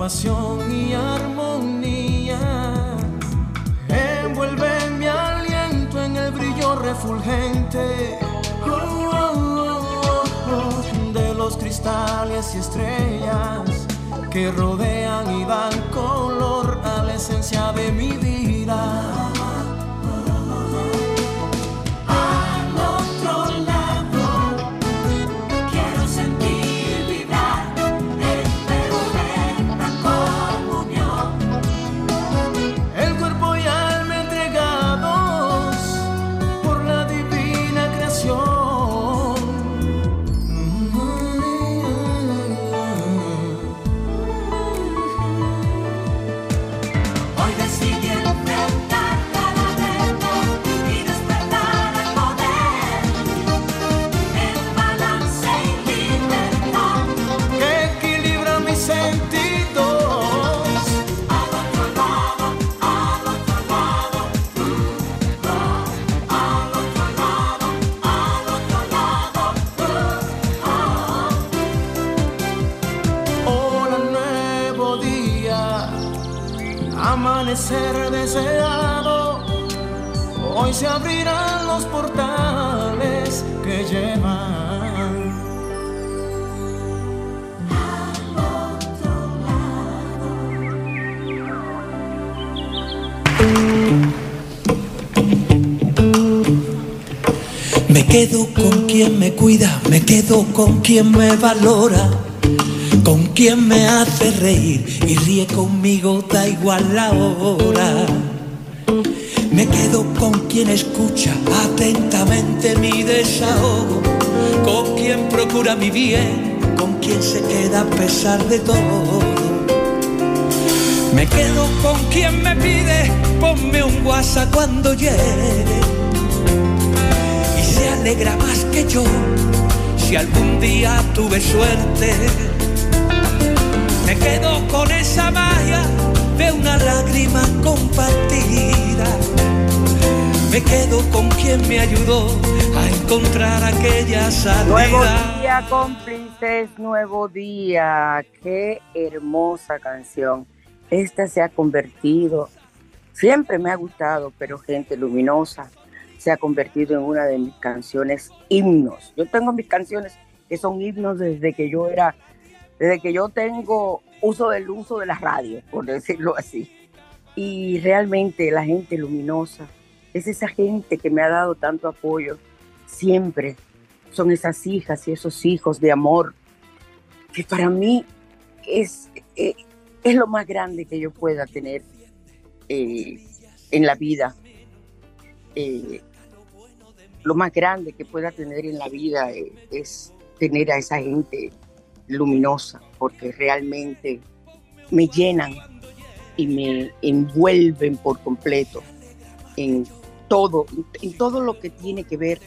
pasión y armonía. Envuelve mi aliento en el brillo refulgente oh, oh, oh, de los cristales y estrellas que rodean y dan color a la esencia de mi vida. Se abrirán los portales que llevan. Me quedo con quien me cuida, me quedo con quien me valora con quien me hace reír y ríe conmigo, da igual la hora. Me quedo con quien escucha atentamente mi desahogo, con quien procura mi bien, con quien se queda a pesar de todo. Me quedo con quien me pide, ponme un WhatsApp cuando llegue. Y se alegra más que yo, si algún día tuve suerte me quedo con esa magia de una lágrima compartida. Me quedo con quien me ayudó a encontrar aquella salida. Nuevo día, cómplices, nuevo día. Qué hermosa canción. Esta se ha convertido, siempre me ha gustado, pero gente luminosa, se ha convertido en una de mis canciones himnos. Yo tengo mis canciones que son himnos desde que yo era desde que yo tengo uso del uso de la radio, por decirlo así. Y realmente la gente luminosa es esa gente que me ha dado tanto apoyo siempre. Son esas hijas y esos hijos de amor que para mí es, eh, es lo más grande que yo pueda tener eh, en la vida. Eh, lo más grande que pueda tener en la vida es tener a esa gente luminosa, porque realmente me llenan y me envuelven por completo en todo, en todo lo que tiene que ver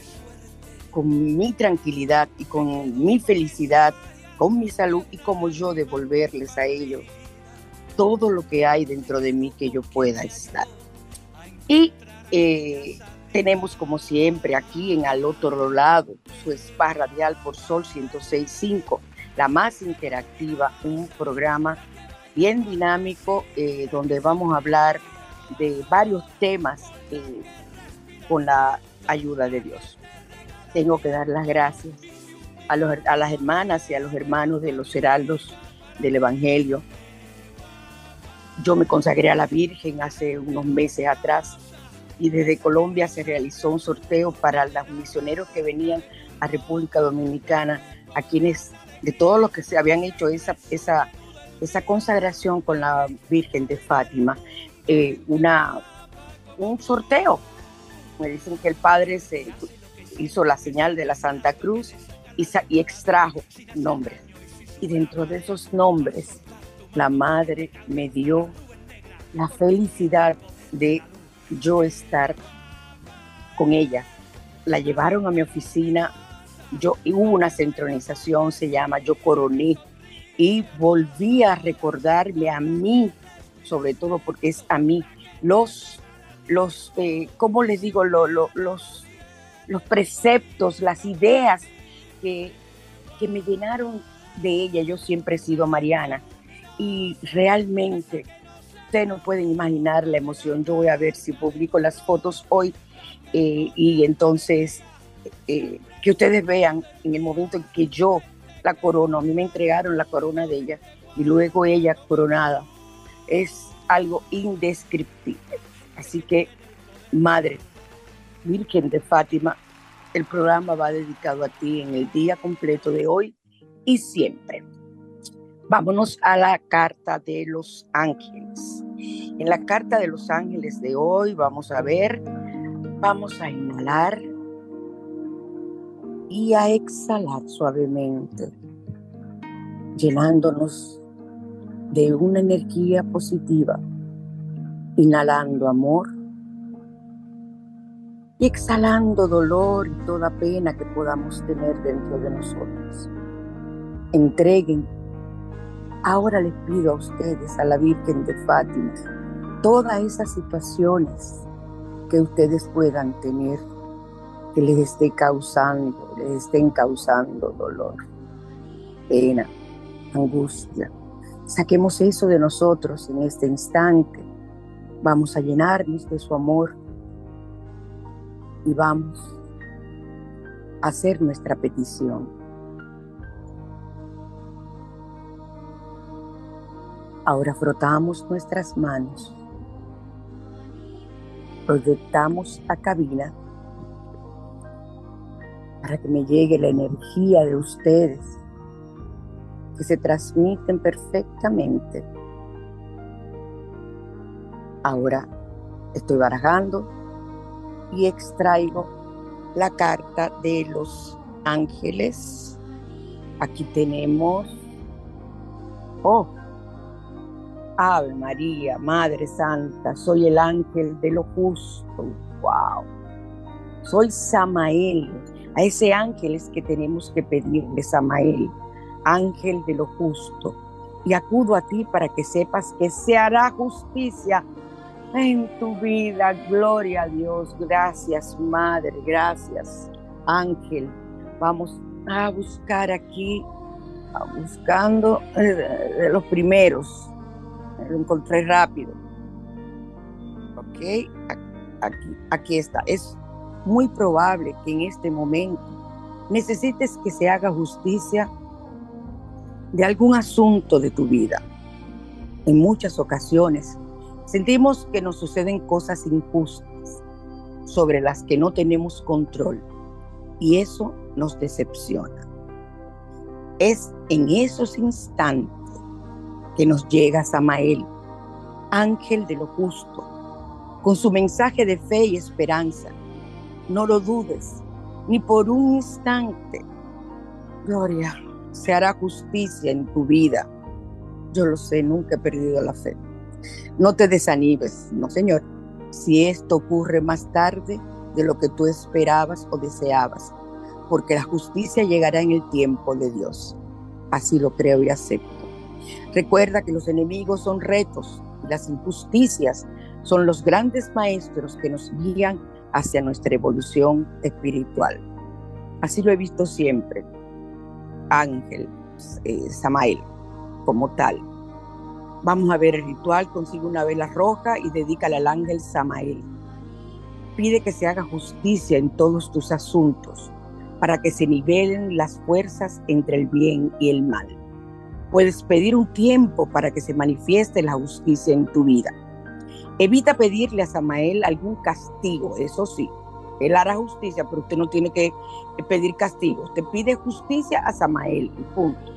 con mi tranquilidad y con mi felicidad, con mi salud y como yo devolverles a ellos todo lo que hay dentro de mí que yo pueda estar. Y eh, tenemos como siempre aquí en al otro lado su spa radial por Sol 106.5 la más interactiva, un programa bien dinámico eh, donde vamos a hablar de varios temas eh, con la ayuda de Dios. Tengo que dar las gracias a, a las hermanas y a los hermanos de los heraldos del Evangelio. Yo me consagré a la Virgen hace unos meses atrás y desde Colombia se realizó un sorteo para los misioneros que venían a República Dominicana, a quienes de todos los que se habían hecho esa, esa, esa consagración con la Virgen de Fátima, eh, una, un sorteo. Me dicen que el padre se hizo la señal de la Santa Cruz y, extrajo nombres. Y dentro de esos nombres, la madre me dio la felicidad de yo estar con ella. La llevaron a mi oficina yo hubo una centronización, se llama Yo Coroné, y volví a recordarme a mí, sobre todo porque es a mí, los, los eh, ¿cómo les digo? los, los preceptos, las ideas que, que me llenaron de ella. Yo siempre he sido Mariana y realmente ustedes no pueden imaginar la emoción. Yo voy a ver si publico las fotos hoy eh, y entonces eh, que ustedes vean en el momento en que yo la corono, a mí me entregaron la corona de ella y luego ella coronada. Es algo indescriptible. Así que, Madre, Virgen de Fátima, el programa va dedicado a ti en el día completo de hoy y siempre. Vámonos a la carta de los ángeles. En la carta de los ángeles de hoy vamos a ver, vamos a inhalar y a exhalar suavemente, llenándonos de una energía positiva, inhalando amor y exhalando dolor y toda pena que podamos tener dentro de nosotros. Entreguen, ahora les pido a ustedes, a la Virgen de Fátima, todas esas situaciones que ustedes puedan tener que les esté causando, les estén causando dolor, pena, angustia. Saquemos eso de nosotros en este instante. Vamos a llenarnos de su amor y vamos a hacer nuestra petición. Ahora frotamos nuestras manos, proyectamos a cabina para que me llegue la energía de ustedes que se transmiten perfectamente. Ahora estoy barajando y extraigo la carta de los ángeles. Aquí tenemos, oh, Ave María, Madre Santa, soy el ángel de lo justo. Wow. Soy Samael, a ese ángel es que tenemos que pedirle, Samael, ángel de lo justo. Y acudo a ti para que sepas que se hará justicia en tu vida. Gloria a Dios. Gracias, Madre. Gracias, ángel. Vamos a buscar aquí, buscando eh, de los primeros. Lo encontré rápido. Ok, aquí, aquí está. Es muy probable que en este momento necesites que se haga justicia de algún asunto de tu vida. En muchas ocasiones sentimos que nos suceden cosas injustas sobre las que no tenemos control y eso nos decepciona. Es en esos instantes que nos llega Samael, ángel de lo justo, con su mensaje de fe y esperanza no lo dudes, ni por un instante. Gloria, se hará justicia en tu vida. Yo lo sé, nunca he perdido la fe. No te desanimes, no señor. Si esto ocurre más tarde de lo que tú esperabas o deseabas, porque la justicia llegará en el tiempo de Dios. Así lo creo y acepto. Recuerda que los enemigos son retos y las injusticias son los grandes maestros que nos guían hacia nuestra evolución espiritual. Así lo he visto siempre. Ángel, eh, Samael, como tal. Vamos a ver el ritual, consigue una vela roja y dedícala al ángel Samael. Pide que se haga justicia en todos tus asuntos para que se nivelen las fuerzas entre el bien y el mal. Puedes pedir un tiempo para que se manifieste la justicia en tu vida Evita pedirle a Samael algún castigo, eso sí. Él hará justicia, pero usted no tiene que pedir castigo. Usted pide justicia a Samael punto.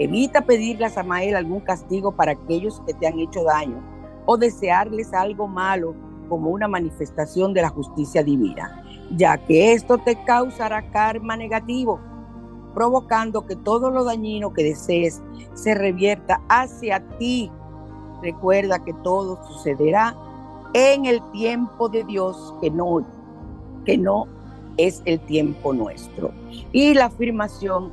Evita pedirle a Samael algún castigo para aquellos que te han hecho daño o desearles algo malo como una manifestación de la justicia divina, ya que esto te causará karma negativo, provocando que todo lo dañino que desees se revierta hacia ti Recuerda que todo sucederá en el tiempo de Dios, que no, que no es el tiempo nuestro. Y la afirmación,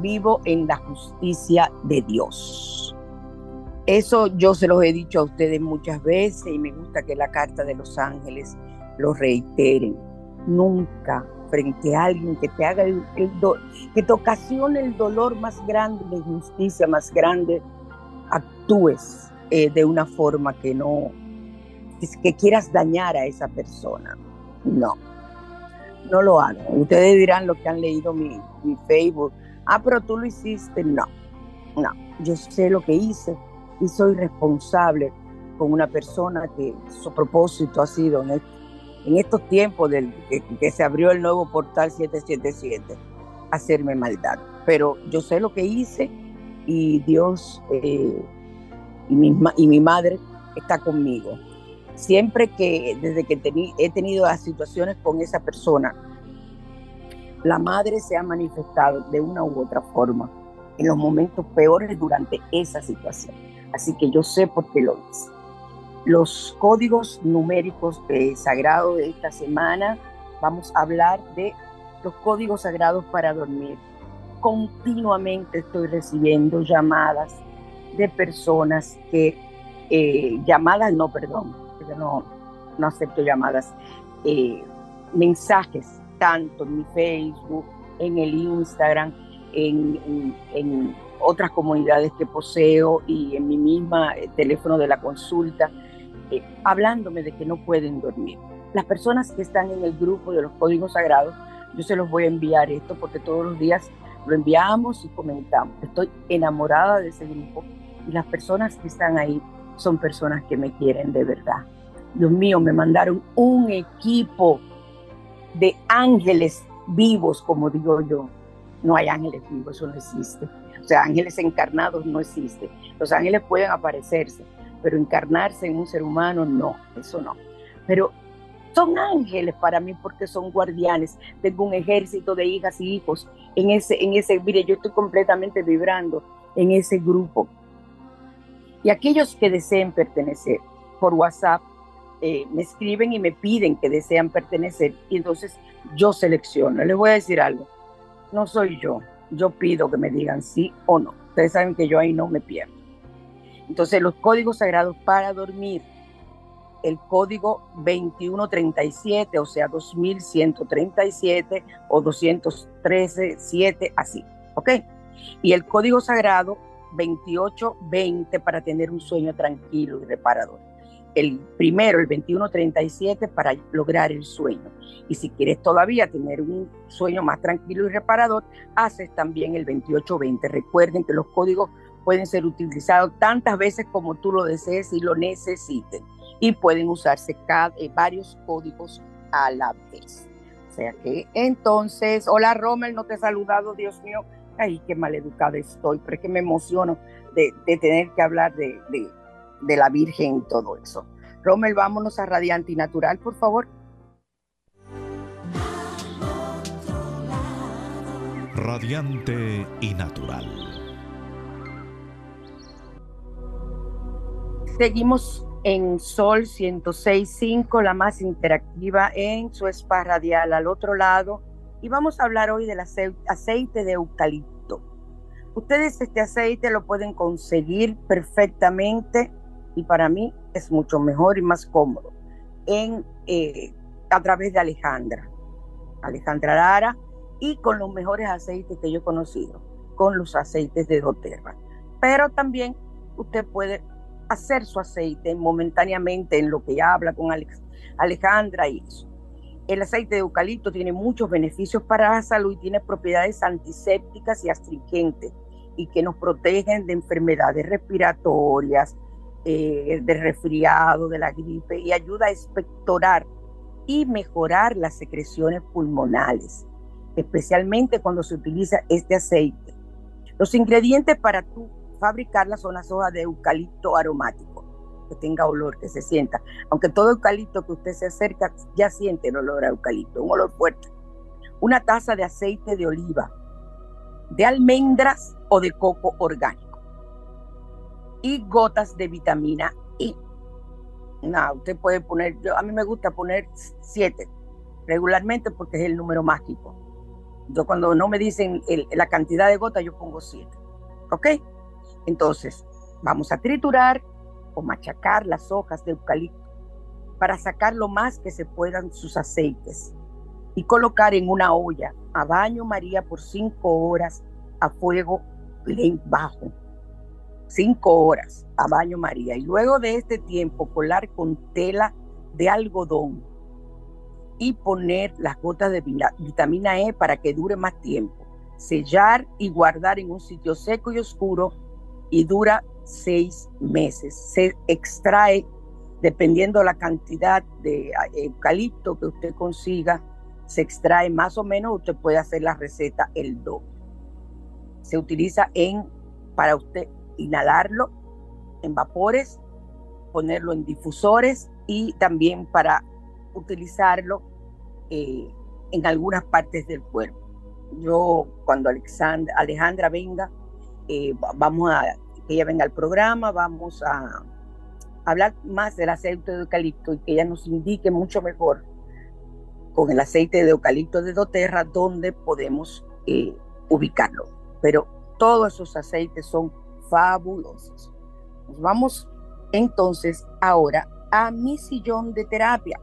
vivo en la justicia de Dios. Eso yo se los he dicho a ustedes muchas veces y me gusta que la carta de los ángeles lo reiteren. Nunca frente a alguien que te haga el, que te ocasione el dolor más grande, la injusticia más grande, actúes eh, de una forma que no, que, quieras dañar a esa persona. No, no lo hagan. Ustedes dirán lo que han leído mi Facebook. Ah, pero tú lo hiciste. No, no. Yo sé lo que hice y soy responsable con una persona que su propósito ha sido en, en estos tiempos del, que, se abrió el nuevo portal 777, hacerme maldad. Pero yo sé lo que hice y Dios eh, y, mi, y mi madre está conmigo. Siempre que, desde que he tenido las situaciones con esa persona, la madre se ha manifestado de una u otra forma en los momentos peores durante esa situación. Así que yo sé por qué lo hice. Los códigos numéricos sagrados de esta semana, vamos a hablar de los códigos sagrados para dormir. Continuamente estoy recibiendo llamadas de personas que, eh, llamadas, no, perdón, no, no acepto llamadas, eh, mensajes, tanto en mi Facebook, en el Instagram, en, otras comunidades que poseo y en mi misma eh, teléfono de la consulta, eh, hablándome de que no pueden dormir. Las personas que están en el grupo de los códigos sagrados, yo se los voy a enviar esto porque todos los días lo enviamos y comentamos. Estoy enamorada de ese grupo y las personas que están ahí son personas que me quieren de verdad. Dios mío, me mandaron un equipo de ángeles vivos, como digo yo. No hay ángeles vivos, eso no existe. O sea, ángeles encarnados no existe. Los ángeles pueden aparecerse, pero encarnarse en un ser humano, no, eso no. Pero son ángeles para mí porque son guardianes. Tengo un ejército de hijas y hijos en ese, en ese, mire, yo estoy completamente vibrando en ese grupo. Y aquellos que deseen pertenecer por WhatsApp, eh, me escriben y me piden que desean pertenecer y entonces yo selecciono. Les voy a decir algo, no soy yo, yo pido que me digan sí o no. Ustedes saben que yo ahí no me pierdo. Entonces los códigos sagrados para dormir, el código 2137, o sea, 2137 o 213, 7, así, ¿ok? Y el código sagrado 2820 para tener un sueño tranquilo y reparador el primero, el 2137, para lograr el sueño. Y si quieres todavía tener un sueño más tranquilo y reparador, haces también el 2820. Recuerden que los códigos pueden ser utilizados tantas veces como tú lo desees y lo necesiten. Y pueden usarse cada, eh, varios códigos a la vez. O sea que entonces, hola Rommel, no te he saludado, Dios mío. Ay, qué maleducada estoy, pero es que me emociono de, tener que hablar de de la Virgen y todo eso. Rommel, vámonos a Radiante y Natural, por favor. Radiante y Natural. Seguimos en Sol 106.5, la más interactiva en su spa radial al otro lado. Y vamos a hablar hoy del aceite de eucalipto. Ustedes este aceite lo pueden conseguir perfectamente y para mí es mucho mejor y más cómodo en, eh, a través de Alejandra, Alejandra Lara, y con los mejores aceites que yo he conocido, con los aceites de doTERRA. Pero también usted puede hacer su aceite momentáneamente en lo que habla con Alejandra y eso. El aceite de eucalipto tiene muchos beneficios para la salud y tiene propiedades antisépticas y astringentes y que nos protegen de enfermedades respiratorias, eh, de resfriado, de la gripe, y ayuda a expectorar y mejorar las secreciones pulmonales, especialmente cuando se utiliza este aceite. Los ingredientes para tú fabricarla son las hojas de eucalipto aromático, que tenga olor, que se sienta. Aunque todo eucalipto que usted se acerca ya siente el olor a eucalipto, un olor fuerte. Una taza de aceite de oliva, de almendras o de coco orgánico y gotas de vitamina E. No, usted puede poner, yo, a mí me gusta poner siete regularmente porque es el número mágico. Yo cuando no me dicen la cantidad de gotas, yo pongo siete. ¿Ok? Entonces, vamos a triturar o machacar las hojas de eucalipto para sacar lo más que se puedan sus aceites. y colocar en una olla a baño María por cinco horas a fuego bajo. Cinco horas a baño María. Y luego de este tiempo colar con tela de algodón y poner las gotas de vitamina E para que dure más tiempo. Sellar y guardar en un sitio seco y oscuro y dura seis meses. Se extrae, dependiendo la cantidad de eucalipto que usted consiga, se extrae más o menos, usted puede hacer la receta el doble. Se utiliza en, para usted inhalarlo en vapores, ponerlo en difusores y también para utilizarlo eh, en algunas partes del cuerpo. Yo, cuando Alejandra venga, eh, vamos a que ella venga al programa, vamos a hablar más del aceite de eucalipto y que ella nos indique mucho mejor con el aceite de eucalipto de doTERRA dónde podemos eh, ubicarlo. Pero todos esos aceites son fabulosos. Nos vamos entonces ahora a mi sillón de terapia.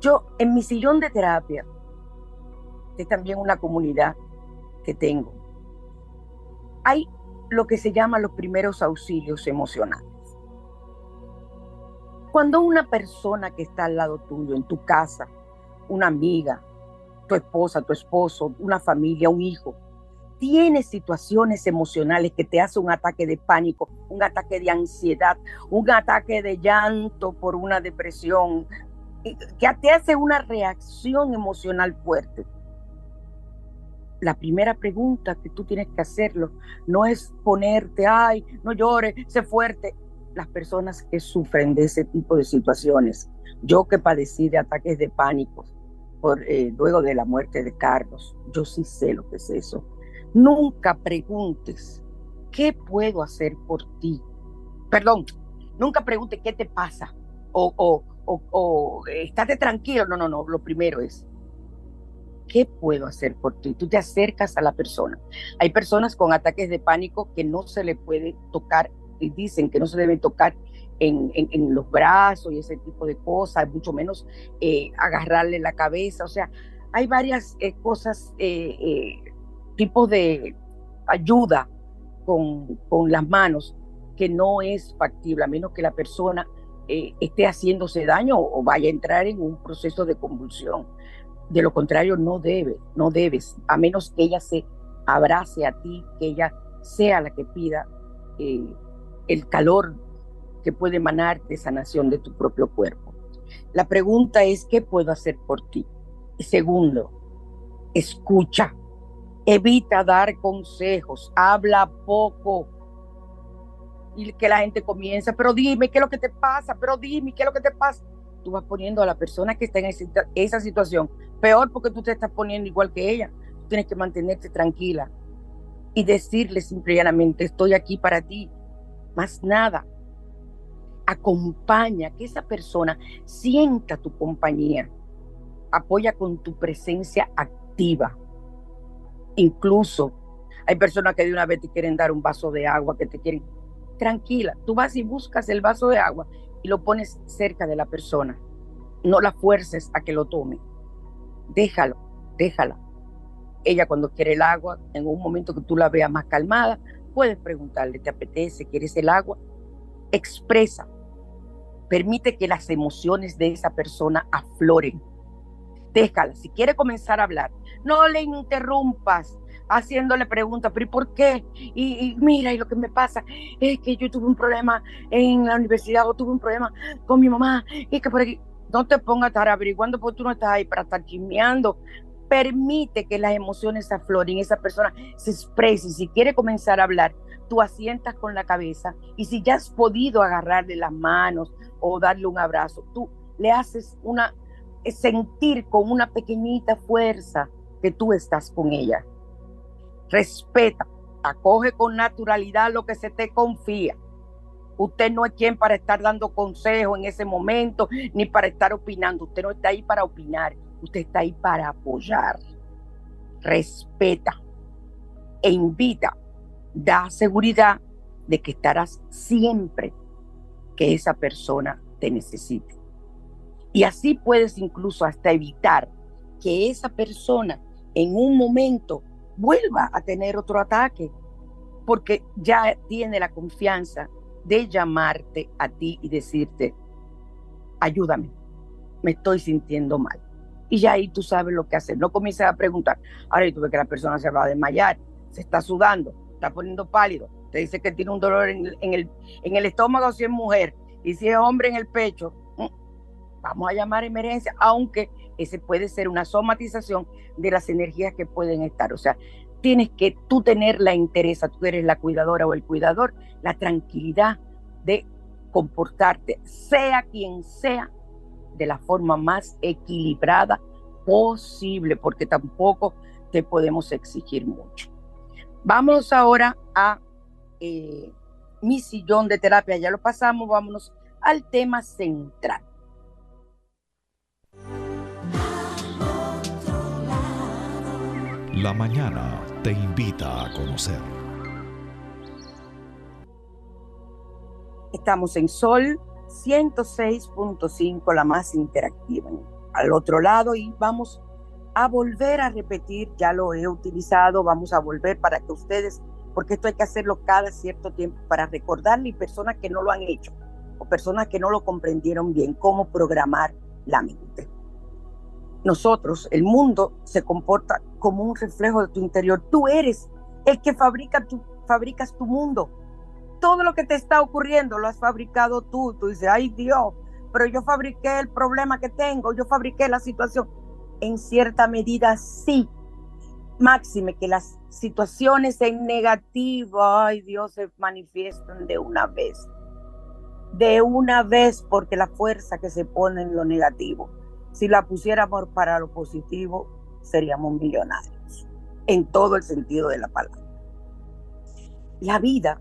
Yo en mi sillón de terapia, es también una comunidad que tengo, hay lo que se llama los primeros auxilios emocionales. Cuando una persona que está al lado tuyo, en tu casa, una amiga, tu esposa, tu esposo, una familia, un hijo, tiene situaciones emocionales que te hace un ataque de pánico, un ataque de ansiedad, un ataque de llanto por una depresión, que te hace una reacción emocional fuerte la primera pregunta que tú tienes que hacerlo no es ponerte, ay, no llores, sé fuerte. Las personas que sufren de ese tipo de situaciones, yo que padecí de ataques de pánico por, eh, luego de la muerte de Carlos, yo sí sé lo que es eso. Nunca preguntes, ¿qué puedo hacer por ti? Perdón, nunca preguntes qué te pasa o, o, o, o estate tranquilo. No, no, no, lo primero es, ¿qué puedo hacer por ti? Tú te acercas a la persona. Hay personas con ataques de pánico que no se le puede tocar y dicen que no se deben tocar en, los brazos y ese tipo de cosas, mucho menos eh, agarrarle la cabeza. O sea, hay varias eh, cosas, eh, tipos de ayuda con, con, las manos que no es factible, a menos que la persona esté haciéndose daño o vaya a entrar en un proceso de convulsión. De lo contrario, no debe, no debes, a menos que ella se abrace a ti, que ella sea la que pida eh, el calor que puede emanar de sanación de tu propio cuerpo. La pregunta es, ¿qué puedo hacer por ti? Segundo, escucha, evita dar consejos, habla poco. Y que la gente comienza, pero dime qué es lo que te pasa, pero dime qué es lo que te pasa tú vas poniendo a la persona que está en esa situación peor porque tú te estás poniendo igual que ella. Tú tienes que mantenerte tranquila y decirle simplemente, estoy aquí para ti. Más nada. Acompaña, que esa persona sienta tu compañía. Apoya con tu presencia activa. Incluso hay personas que de una vez te quieren dar un vaso de agua, que te quieren... Tranquila, tú vas y buscas el vaso de agua y lo pones cerca de la persona. No la fuerces a que lo tome. Déjalo, déjala. Ella cuando quiere el agua, en un momento que tú la veas más calmada, puedes preguntarle, ¿te apetece? ¿Quieres el agua? Expresa. Permite que las emociones de esa persona afloren. Déjala. Si quiere comenzar a hablar, no le interrumpas haciéndole preguntas, pero ¿y por qué? Y, mira, y lo que me pasa es que yo tuve un problema en la universidad o tuve un problema con mi mamá y que por aquí no te pongas a estar averiguando porque tú no estás ahí para estar chismeando. Permite que las emociones afloren, esa persona se exprese. Si quiere comenzar a hablar, tú asientas con la cabeza y si ya has podido agarrarle las manos o darle un abrazo, tú le haces una sentir con una pequeñita fuerza que tú estás con ella respeta, acoge con naturalidad lo que se te confía. Usted no es quien para estar dando consejo en ese momento, ni para estar opinando. Usted no está ahí para opinar, usted está ahí para apoyar. Respeta e invita, da seguridad de que estarás siempre que esa persona te necesite. Y así puedes incluso hasta evitar que esa persona en un momento vuelva a tener otro ataque, porque ya tiene la confianza de llamarte a ti y decirte, ayúdame, me estoy sintiendo mal. Y ya ahí tú sabes lo que hacer. No comiences a preguntar, ahora tú ves que la persona se va a desmayar, se está sudando, está poniendo pálido, te dice que tiene un dolor en, el, en el estómago si es mujer y si es hombre en el pecho. Mm, vamos a llamar a emergencia, aunque ese puede ser una somatización de las energías que pueden estar. O sea, tienes que tú tener la interés, tú eres la cuidadora o el cuidador, la tranquilidad de comportarte, sea quien sea, de la forma más equilibrada posible, porque tampoco te podemos exigir mucho. Vamos ahora a eh, mi sillón de terapia, ya lo pasamos, vámonos al tema central. La mañana te invita a conocer. Estamos en Sol 106.5, la más interactiva. Al otro lado y vamos a volver a repetir, ya lo he utilizado, vamos a volver para que ustedes, porque esto hay que hacerlo cada cierto tiempo para recordarle a personas que no lo han hecho o personas que no lo comprendieron bien, cómo programar la mente. Nosotros, el mundo se comporta como un reflejo de tu interior. Tú eres el que fabrica tu, fabricas tu mundo todo lo que te está ocurriendo lo has fabricado tú. Tú dices, ay Dios, pero yo fabriqué el problema que tengo, yo fabriqué la situación. En cierta medida sí. Máxime que las situaciones en negativo, ay Dios, se manifiestan de una vez. De una vez, porque la fuerza que se pone en lo negativo, si la pusiéramos para lo positivo, seríamos millonarios, en todo el sentido de la palabra. La vida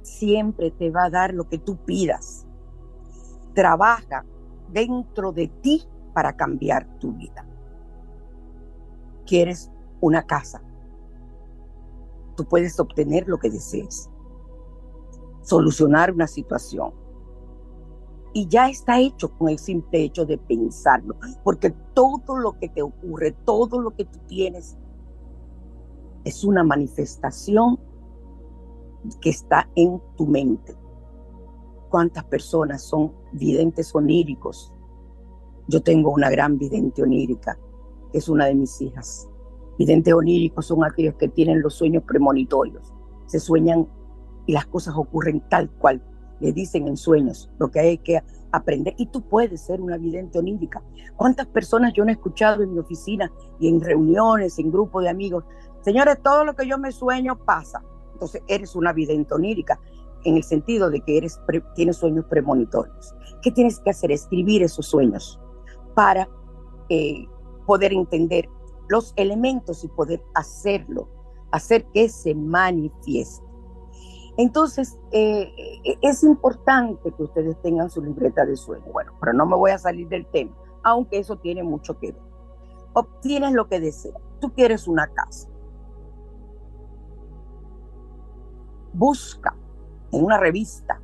siempre te va a dar lo que tú pidas. Trabaja dentro de ti para cambiar tu vida. Quieres una casa. Tú puedes obtener lo que desees. Solucionar una situación. Y ya está hecho con el simple hecho de pensarlo. Porque todo lo que te ocurre, todo lo que tú tienes, es una manifestación que está en tu mente. ¿Cuántas personas son videntes oníricos? Yo tengo una gran vidente onírica, que es una de mis hijas. Videntes oníricos son aquellos que tienen los sueños premonitorios. Se sueñan y las cosas ocurren tal cual le dicen en sueños, lo que hay que aprender. Y tú puedes ser una vidente onírica. ¿Cuántas personas yo no he escuchado en mi oficina y en reuniones, en grupos de amigos? Señores, todo lo que yo me sueño pasa. Entonces eres una vidente onírica en el sentido de que eres tienes sueños premonitorios. ¿Qué tienes que hacer? Escribir esos sueños para eh, poder entender los elementos y poder hacerlo, hacer que se manifieste. Entonces, eh, eh, es importante que ustedes tengan su libreta de sueño. Bueno, pero no me voy a salir del tema, aunque eso tiene mucho que ver. Obtienes lo que deseas. Tú quieres una casa. busca en una revista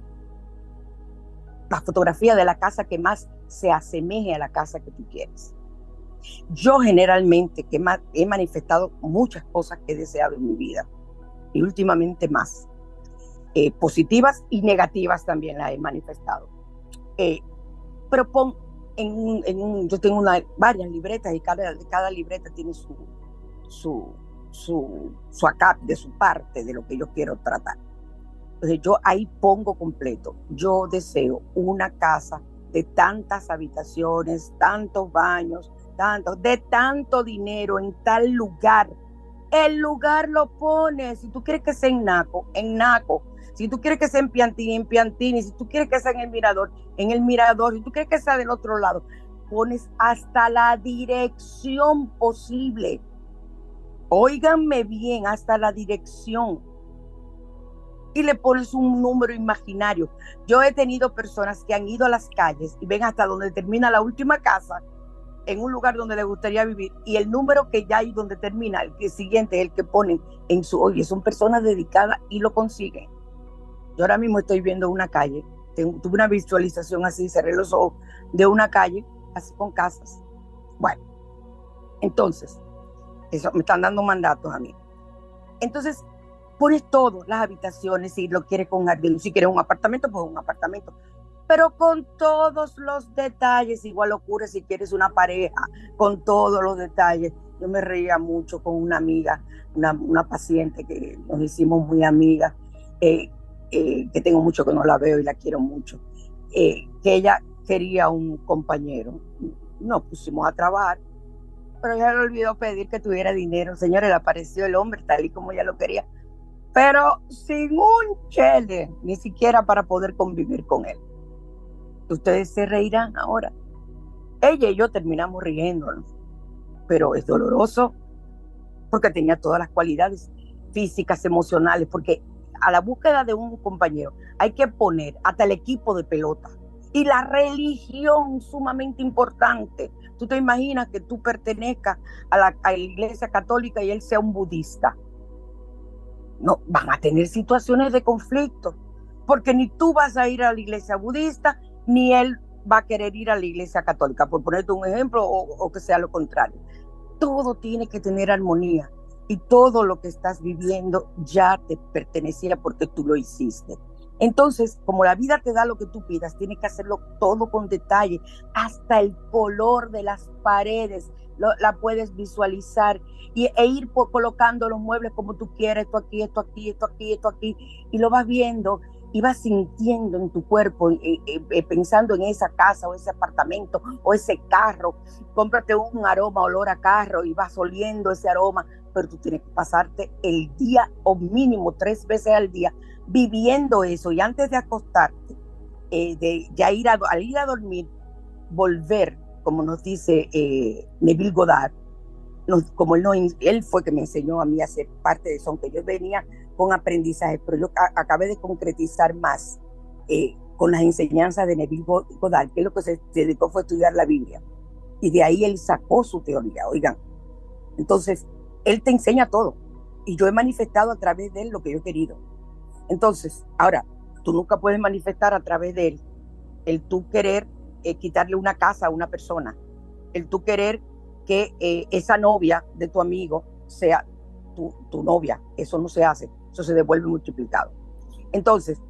la fotografía de la casa que más se asemeje a la casa que tú quieres. Yo generalmente he manifestado muchas cosas que he deseado en mi vida y últimamente más. Eh, positivas y negativas también las he manifestado. Eh, pero pon en, en yo tengo varias libretas y cada, cada libreta tiene su, su, su, su acap, de su parte de lo que yo quiero tratar. Entonces yo ahí pongo completo, yo deseo una casa de tantas habitaciones, tantos baños, tantos, de tanto dinero en tal lugar. El lugar lo pones, si tú quieres que sea en Naco, en Naco, si tú quieres que sea en Piantini, en Piantini, si tú quieres que sea en el Mirador, en el Mirador, si tú quieres que sea del otro lado, pones hasta la dirección posible Óiganme bien, hasta la dirección. Y le pones un número imaginario. Yo he tenido personas que han ido a las calles y ven hasta donde termina la última casa en un lugar donde le gustaría vivir y el número que ya hay donde termina, el siguiente es el que ponen en su, oye, son personas dedicadas y lo consiguen. Yo ahora mismo estoy viendo una calle, tuve una visualización así, cerré los ojos de una calle así con casas. Bueno, entonces, eso me están dando mandatos a mí. Entonces, pones todo, las habitaciones, si lo quieres con jardín, si quieres un apartamento, pues un apartamento. Pero con todos los detalles, igual ocurre si quieres una pareja, con todos los detalles. Yo me reía mucho con una amiga, una, paciente que nos hicimos muy amigas, eh, eh, que tengo mucho que no la veo y la quiero mucho, eh, que ella quería un compañero. Nos pusimos a trabajar, pero ella le olvidó pedir que tuviera dinero. Señores, le apareció el hombre tal y como ella lo quería, pero sin un chele, ni siquiera para poder convivir con él. Ustedes se reirán ahora. Ella y yo terminamos riéndonos, pero es doloroso porque tenía todas las cualidades físicas, emocionales, porque a la búsqueda de un compañero hay que poner hasta el equipo de pelota y la religión sumamente importante. Tú te imaginas que tú pertenezcas a la, iglesia católica y él sea un budista. No, van a tener situaciones de conflicto, porque ni tú vas a ir a la iglesia budista, ni él va a querer ir a la iglesia católica, por ponerte un ejemplo, o que sea lo contrario. Todo tiene que tener armonía y todo lo que estás viviendo ya te pertenecía porque tú lo hiciste. Entonces, como la vida te da lo que tú pidas, tienes que hacerlo todo con detalle, hasta el color de las paredes, la puedes visualizar y, e ir colocando los muebles como tú quieres, esto aquí, esto aquí, esto aquí, esto aquí, y lo vas viendo y vas sintiendo en tu cuerpo, eh, eh, eh, pensando en esa casa o ese apartamento o ese carro. Cómprate un aroma, olor a carro y vas oliendo ese aroma, pero tú tienes que pasarte el día o mínimo tres veces al día viviendo eso y antes de acostarte, de ya ir a, al ir a dormir, volver, como nos dice Neville Goddard, como él, no, él fue que me enseñó a mí a ser parte de eso, aunque yo venía con aprendizaje, pero yo acabé de concretizar más eh, con las enseñanzas de Neville Goddard, que lo que se dedicó fue a estudiar la Biblia. Y de ahí él sacó su teoría, oigan. Entonces, él te enseña todo. Y yo he manifestado a través de él lo que yo he querido. Entonces, ahora, tú nunca puedes manifestar a través de él el tú querer eh, quitarle una casa a una persona, el tú querer que eh, esa novia de tu amigo sea tu, novia. Eso no se hace eso se devuelve multiplicado. Entonces,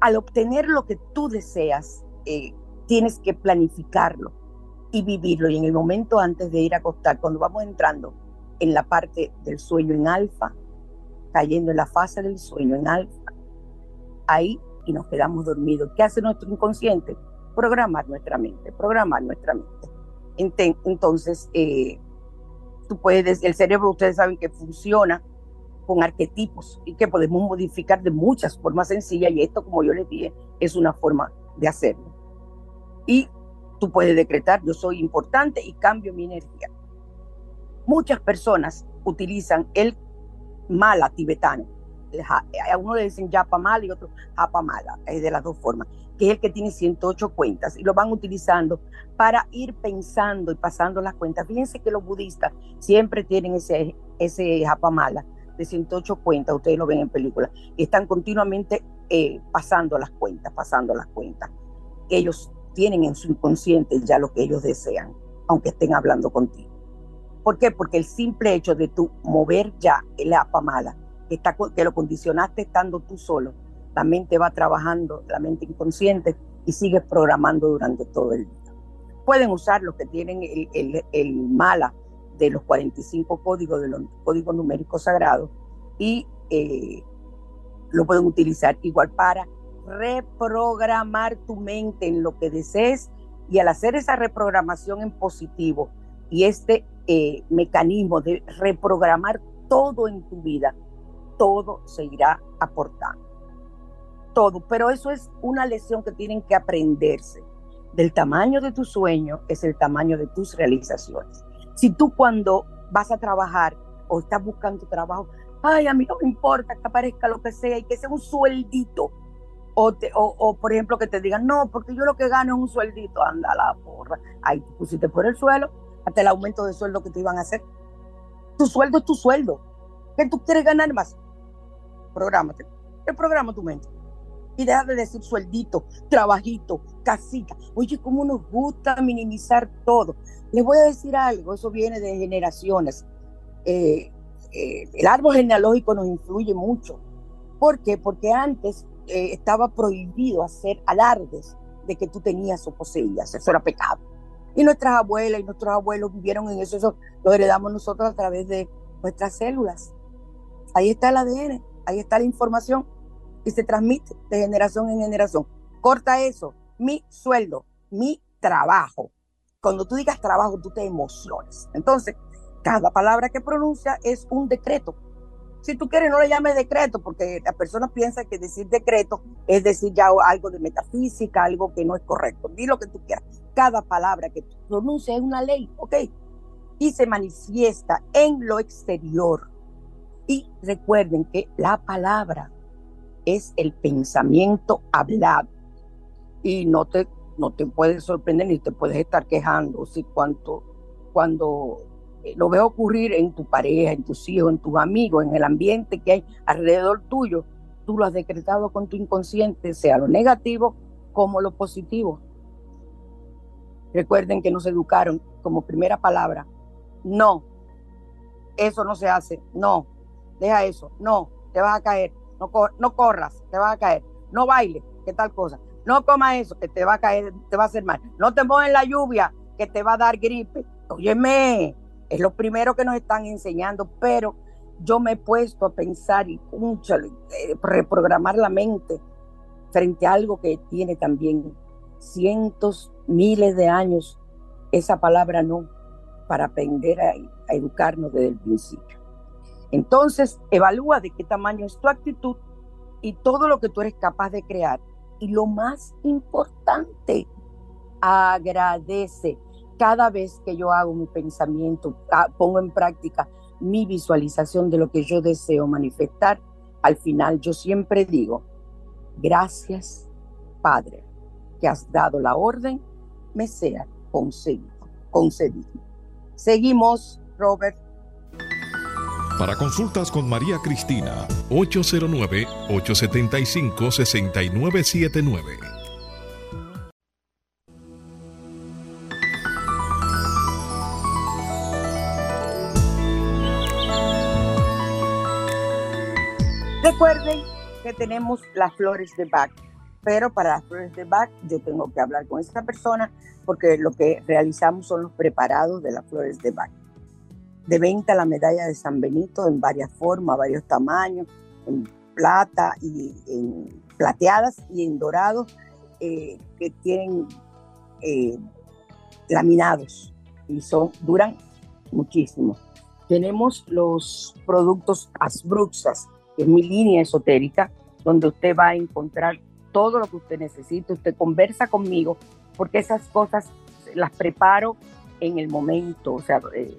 al obtener lo que tú deseas, eh, tienes que planificarlo y vivirlo. Y en el momento antes de ir a acostar, cuando vamos entrando en la parte del sueño en alfa, cayendo en la fase del sueño en alfa, ahí y nos quedamos dormidos. ¿Qué hace nuestro inconsciente? Programar nuestra mente, programar nuestra mente. Entonces, eh, tú puedes, el cerebro, ustedes saben que funciona con arquetipos y que podemos modificar de muchas formas sencillas y esto, como yo les dije, es una forma de hacerlo. Y tú puedes decretar, yo soy importante y cambio mi energía. Muchas personas utilizan el mala tibetano. A uno le dicen yapa mala y otro japa mala, es de las dos formas, que es el que tiene 108 cuentas y lo van utilizando para ir pensando y pasando las cuentas. Fíjense que los budistas siempre tienen ese, ese japa mala de 108 cuentas, ustedes lo ven en películas, y están continuamente eh, pasando las cuentas, pasando las cuentas. Ellos tienen en su inconsciente ya lo que ellos desean, aunque estén hablando contigo. ¿Por qué? Porque el simple hecho de tú mover ya el apa mala, que, que lo condicionaste estando tú solo, la mente va trabajando, la mente inconsciente, y sigues programando durante todo el día. Pueden usar los que tienen el, el, el mala de los 45 códigos de los códigos numéricos sagrados y eh, lo pueden utilizar igual para reprogramar tu mente en lo que desees y al hacer esa reprogramación en positivo y este eh, mecanismo de reprogramar todo en tu vida, todo se irá aportando. Todo, pero eso es una lección que tienen que aprenderse. Del tamaño de tu sueño es el tamaño de tus realizaciones. Si tú cuando vas a trabajar o estás buscando trabajo, ay, a mí no me importa que aparezca lo que sea y que sea un sueldito. O, o, por ejemplo que te digan, no, porque yo lo que gano es un sueldito, anda la porra. Ahí te pusiste por el suelo, hasta el aumento de sueldo que te iban a hacer. Tu sueldo es tu sueldo. ¿Qué tú quieres ganar más? Prográmate. ¿Qué programa tu mente? Y deja de decir sueldito, trabajito, casita. Oye, cómo nos gusta minimizar todo. Les voy a decir algo, eso viene de generaciones. Eh, eh, el árbol genealógico nos influye mucho. ¿Por qué? Porque antes eh, estaba prohibido hacer alardes de que tú tenías o poseías. Eso era pecado. Y nuestras abuelas y nuestros abuelos vivieron en eso. Eso lo heredamos nosotros a través de nuestras células. Ahí está el ADN, ahí está la información y se transmite de generación en generación. Corta eso, mi sueldo, mi trabajo. Cuando tú digas trabajo, tú te emociones. Entonces, cada palabra que pronuncia es un decreto. Si tú quieres, no le llames decreto, porque la persona piensa que decir decreto es decir ya algo de metafísica, algo que no es correcto. Di lo que tú quieras. Cada palabra que tú pronuncias es una ley, ¿ok? Y se manifiesta en lo exterior. Y recuerden que la palabra es el pensamiento hablado. Y no te, no te puedes sorprender ni te puedes estar quejando si cuando eh, lo veo ocurrir en tu pareja, en tus hijos, en tus amigos, en el ambiente que hay alrededor tuyo, tú lo has decretado con tu inconsciente, sea lo negativo como lo positivo. Recuerden que nos educaron como primera palabra, no, eso no se hace, no, deja eso, no, te vas a caer, no, corras, te vas a caer, no bailes, qué tal cosa, no comas eso, que te va a caer, te va a hacer mal, no te muevas en la lluvia, que te va a dar gripe, óyeme, es lo primero que nos están enseñando, pero yo me he puesto a pensar y eh, reprogramar la mente frente a algo que tiene también cientos, miles de años, esa palabra no, para aprender a educarnos desde el principio. Entonces, evalúa de qué tamaño es tu actitud y todo lo que tú eres capaz de crear. Y lo más importante, agradece. Cada vez que yo hago mi pensamiento, ah, pongo en práctica mi visualización de lo que yo deseo manifestar, al final yo siempre digo, gracias Padre, que has dado la orden, me sea concedido. concedido. Seguimos, Robert. Para consultas con María Cristina, 809-875-6979. Recuerden que tenemos las flores de Bach, pero para las flores de Bach yo tengo que hablar con esta persona porque lo que realizamos son los preparados de las flores de Bach de venta la medalla de San Benito en varias formas, varios tamaños, en plata y en plateadas y en dorados eh, que tienen eh, laminados y son duran muchísimo. Tenemos los productos Asbruxas, que es mi línea esotérica, donde usted va a encontrar todo lo que usted necesita. Usted conversa conmigo porque esas cosas las preparo en el momento, o sea, eh,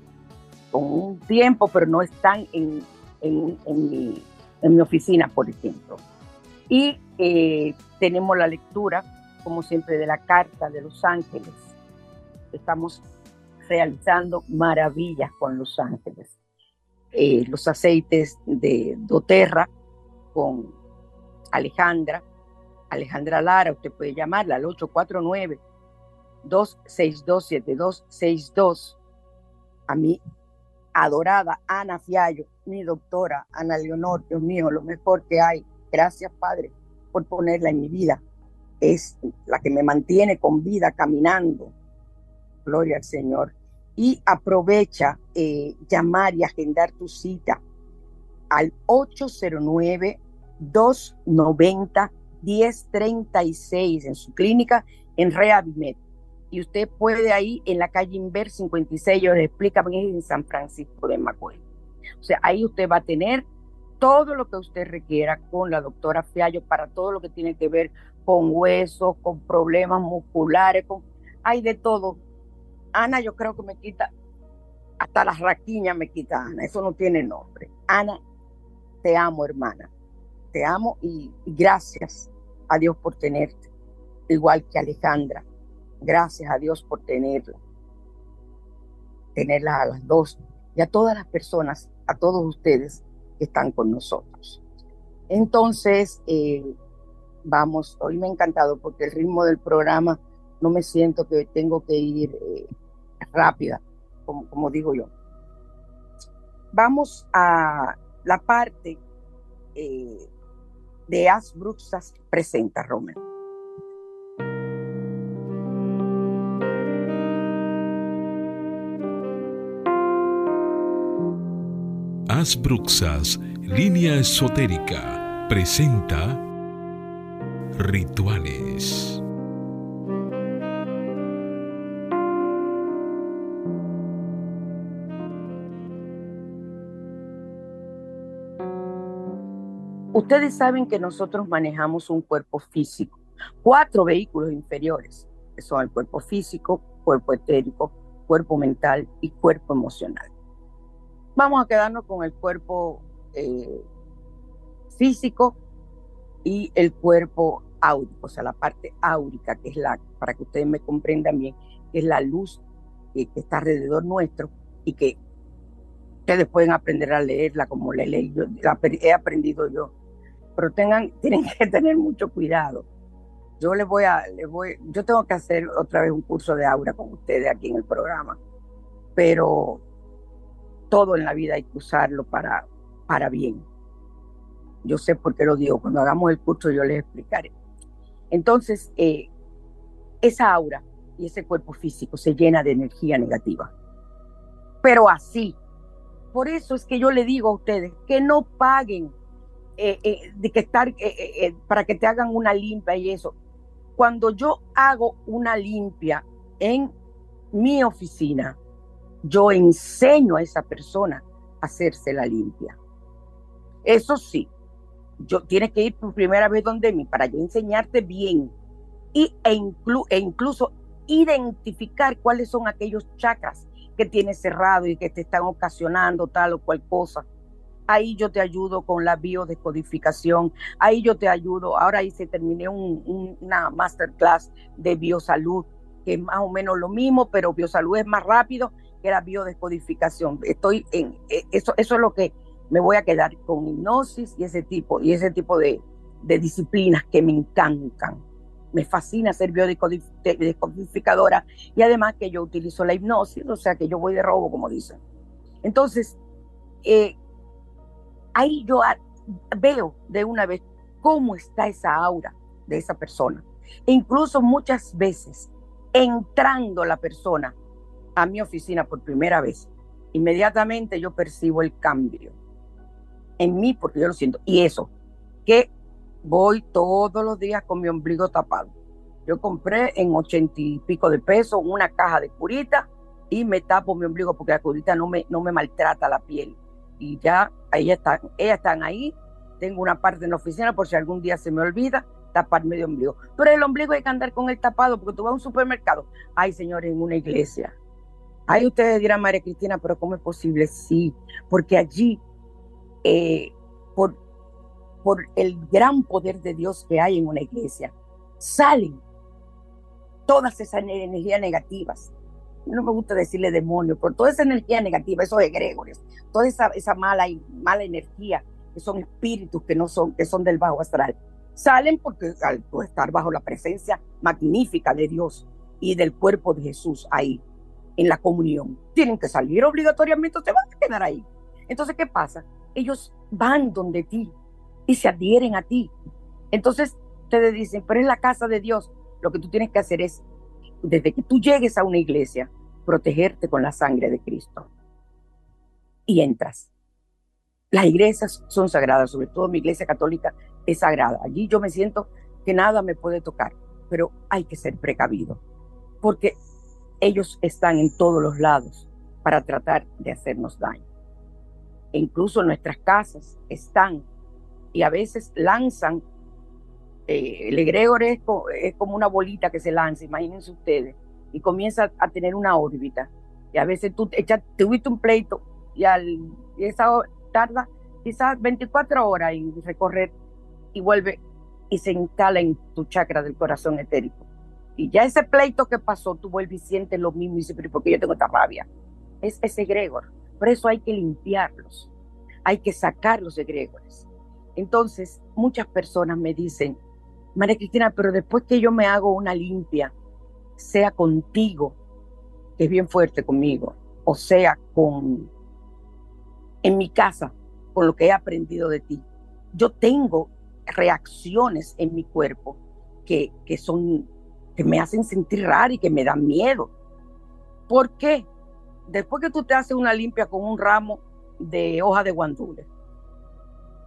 con un tiempo, pero no están en, en, mi, en mi, oficina, por ejemplo. Y eh, tenemos la lectura, como siempre, de la Carta de los Ángeles. Estamos realizando maravillas con los ángeles. Eh, los aceites de doTERRA con Alejandra, Alejandra Lara, usted puede llamarla al 849 262 7262. A mí adorada Ana Fiallo, mi doctora Ana Leonor, Dios mío, lo mejor que hay. Gracias, Padre, por ponerla en mi vida. Es la que me mantiene con vida caminando. Gloria al Señor. Y aprovecha eh, llamar y agendar tu cita al 809-290-1036 en su clínica en Rehabimet y usted puede ahí en la calle Inver 56, yo les explica, en San Francisco de Macorís. O sea, ahí usted va a tener todo lo que usted requiera con la doctora Fiallo para todo lo que tiene que ver con huesos, con problemas musculares, con hay de todo. Ana, yo creo que me quita hasta las raquiñas me quita Ana, eso no tiene nombre. Ana, te amo, hermana. Te amo y gracias a Dios por tenerte, igual que Alejandra Gracias a Dios por tenerla. Tenerla a las dos y a todas las personas, a todos ustedes que están con nosotros. Entonces, eh, vamos, hoy me ha encantado porque el ritmo del programa no me siento que tengo que ir eh, rápida, como, digo yo. Vamos a la parte eh, de As Bruxas presenta, Romero. As Bruxas, línea esotérica, presenta Rituales. Ustedes saben que nosotros manejamos un cuerpo físico, cuatro vehículos inferiores, que son el cuerpo físico, cuerpo etérico, cuerpo mental y cuerpo emocional. Vamos a quedarnos con el cuerpo eh, físico y el cuerpo áurico, o sea, la parte áurica, que es la, para que ustedes me comprendan bien, que es la luz que, está alrededor nuestro y que ustedes pueden aprender a leerla como le leí yo, he aprendido yo. Pero tengan, tienen que tener mucho cuidado. Yo les voy a, les voy, yo tengo que hacer otra vez un curso de aura con ustedes aquí en el programa, pero todo en la vida hay que usarlo para, para bien. Yo sé por qué lo digo. Cuando hagamos el curso yo les explicaré. Entonces, eh, esa aura y ese cuerpo físico se llena de energía negativa. Pero así. Por eso es que yo le digo a ustedes que no paguen eh, eh, de que estar para que te hagan una limpia y eso. Cuando yo hago una limpia en mi oficina, yo enseño a esa persona a hacerse la limpia. Eso sí, yo tienes que ir por primera vez donde mí para yo enseñarte bien y, e, e, incluso identificar cuáles son aquellos chakras que tienes cerrado y que te están ocasionando tal o cual cosa. Ahí yo te ayudo con la biodescodificación, ahí yo te ayudo. Ahora hice, terminé una masterclass de biosalud, que es más o menos lo mismo, pero biosalud es más rápido que la biodescodificación. Estoy en, e, eso, eso es lo que me voy a quedar con hipnosis y ese tipo, y ese tipo de, disciplinas que me encantan. Me fascina ser biodescodificadora y además que yo utilizo la hipnosis, o sea que yo voy de robo, como dicen. Entonces, eh, ahí yo veo de una vez cómo está esa aura de esa persona. E incluso muchas veces, entrando la persona a mi oficina por primera vez, inmediatamente yo percibo el cambio en mí porque yo lo siento. Y eso, que voy todos los días con mi ombligo tapado. Yo compré en ochenta y pico de pesos una caja de curita y me tapo mi ombligo porque la curita no me, no me maltrata la piel. Y ya, ahí están, ellas están ahí. Tengo una parte en la oficina por si algún día se me olvida taparme de ombligo. Pero el ombligo hay que andar con el tapado porque tú vas a un supermercado. Ay, señores, en una iglesia. Ahí ustedes dirán, María Cristina, pero ¿cómo es posible? Sí, porque allí eh, por, por el gran poder de Dios que hay en una iglesia, salen todas esas energías negativas. No me gusta decirle demonio, pero toda esa energía negativa, esos egregores, toda esa, esa mala, mala energía, que son espíritus que no son, que son del bajo astral, salen porque al estar bajo la presencia magnífica de Dios y del cuerpo de Jesús ahí, en la comunión, tienen que salir obligatoriamente, se van a quedar ahí. Entonces, ¿qué pasa? ellos van donde ti y se adhieren a ti. Entonces ustedes dicen, pero es la casa de Dios. Lo que tú tienes que hacer es, desde que tú llegues a una iglesia, protegerte con la sangre de Cristo. Y entras. Las iglesias son sagradas, sobre todo mi iglesia católica es sagrada. Allí yo me siento que nada me puede tocar, pero hay que ser precavido, porque ellos están en todos los lados para tratar de hacernos daño incluso nuestras casas están y a veces lanzan, eh, el egregor es, como una bolita que se lanza, imagínense ustedes, y comienza a tener una órbita. Y a veces tú echas, tuviste un pleito y, al, y esa tarda quizás 24 horas en recorrer y vuelve y se instala en tu chakra del corazón etérico. Y ya ese pleito que pasó, tú vuelves y lo mismo y dices, pero ¿por qué yo tengo esta rabia? Es ese egregor. Por eso hay que limpiarlos, hay que sacar los egregores. Entonces, muchas personas me dicen, María Cristina, pero después que yo me hago una limpia, sea contigo, que es bien fuerte conmigo, o sea con en mi casa, con lo que he aprendido de ti, yo tengo reacciones en mi cuerpo que, que son que me hacen sentir raro y que me dan miedo. ¿Por qué? Después que tú te haces una limpia con un ramo de hoja de guandule,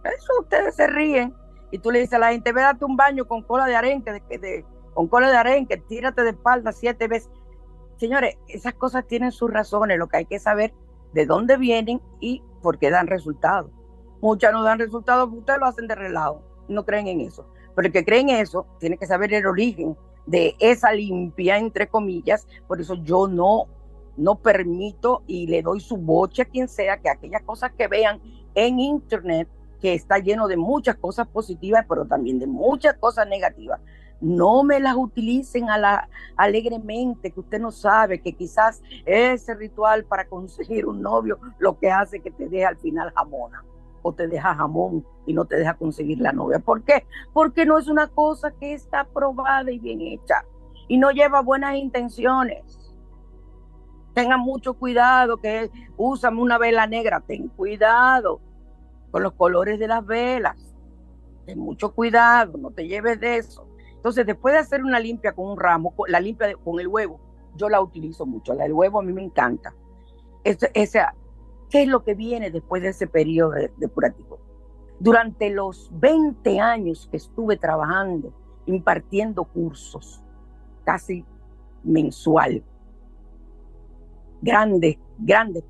eso ustedes se ríen y tú le dices a la gente, ve date un baño con cola de arenque, con cola de arenque, tírate de espalda siete veces. Señores, esas cosas tienen sus razones, lo que hay que saber de dónde vienen y por qué dan resultados. Muchas no dan resultados, ustedes lo hacen de relajo, no creen en eso. Pero el que cree en eso tiene que saber el origen de esa limpia, entre comillas. Por eso yo no, no permito y le doy su boche a quien sea que aquellas cosas que vean en internet, que está lleno de muchas cosas positivas, pero también de muchas cosas negativas, no me las utilicen a la, alegremente, que usted no sabe que quizás ese ritual para conseguir un novio lo que hace que te deje al final jamona o te deja jamón y no te deja conseguir la novia. ¿Por qué? Porque no es una cosa que está probada y bien hecha y no lleva buenas intenciones. Tengan mucho cuidado que usan una vela negra, ten cuidado con los colores de las velas. Ten mucho cuidado, no te lleves de eso. Entonces, después de hacer una limpia con un ramo, la limpia con el huevo, yo la utilizo mucho. La del huevo a mí me encanta. esa, ¿Qué es lo que viene después de ese periodo depurativo? Durante los 20 años que estuve trabajando, impartiendo cursos, casi mensual, grandes, grandes,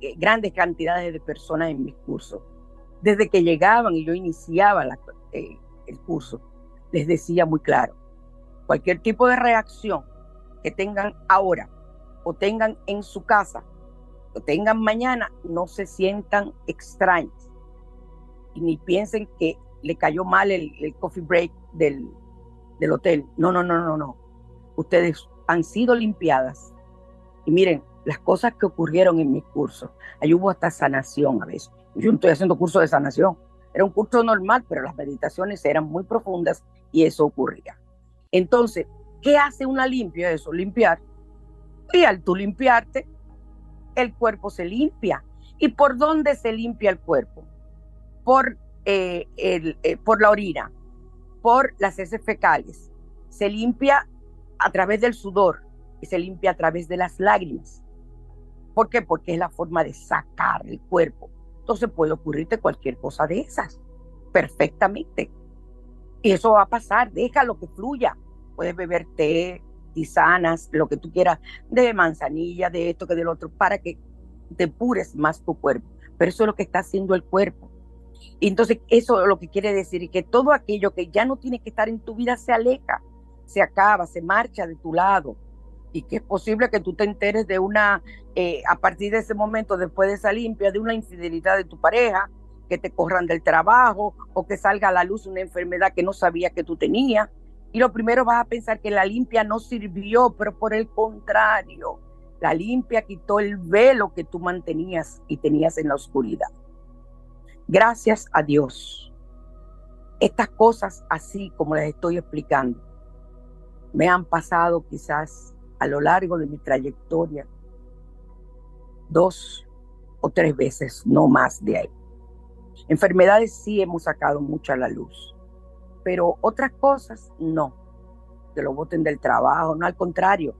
eh, grandes cantidades de personas en mis cursos. Desde que llegaban y yo iniciaba eh, el curso, les decía muy claro, cualquier tipo de reacción que tengan ahora o tengan en su casa tengan mañana, no se sientan extraños y ni piensen que le cayó mal el, coffee break del, del hotel. No, no, no, no, no. Ustedes han sido limpiadas. Y miren, las cosas que ocurrieron en mis cursos, ahí hubo hasta sanación a veces. Yo estoy haciendo curso de sanación. Era un curso normal, pero las meditaciones eran muy profundas y eso ocurría. Entonces, ¿qué hace una limpia? Eso, limpiar. Y al tú limpiarte, el cuerpo se limpia. ¿Y por dónde se limpia el cuerpo? Por, eh, el, eh, por la orina, por las heces fecales. Se limpia a través del sudor y se limpia a través de las lágrimas. ¿Por qué? Porque es la forma de sacar el cuerpo. Entonces puede ocurrirte cualquier cosa de esas, perfectamente. Y eso va a pasar, déjalo que fluya. Puedes beber té, tisanas, lo que tú quieras, de manzanilla, de esto, que del otro, para que depures más tu cuerpo. Pero eso es lo que está haciendo el cuerpo. Y entonces eso es lo que quiere decir que todo aquello que ya no tiene que estar en tu vida se aleja, se acaba, se marcha de tu lado. Y que es posible que tú te enteres de una, eh, a partir de ese momento, después de esa limpia, de una infidelidad de tu pareja, que te corran del trabajo o que salga a la luz una enfermedad que no sabía que tú tenías y lo primero vas a pensar que la limpia no sirvió, pero por el contrario, la limpia quitó el velo que tú mantenías y tenías en la oscuridad. Gracias a Dios. Estas cosas así como les estoy explicando, me han pasado quizás a lo largo de mi trayectoria dos o tres veces, no más de ahí. Enfermedades sí hemos sacado mucho a la luz pero otras cosas no. Que lo voten del trabajo, no, al contrario,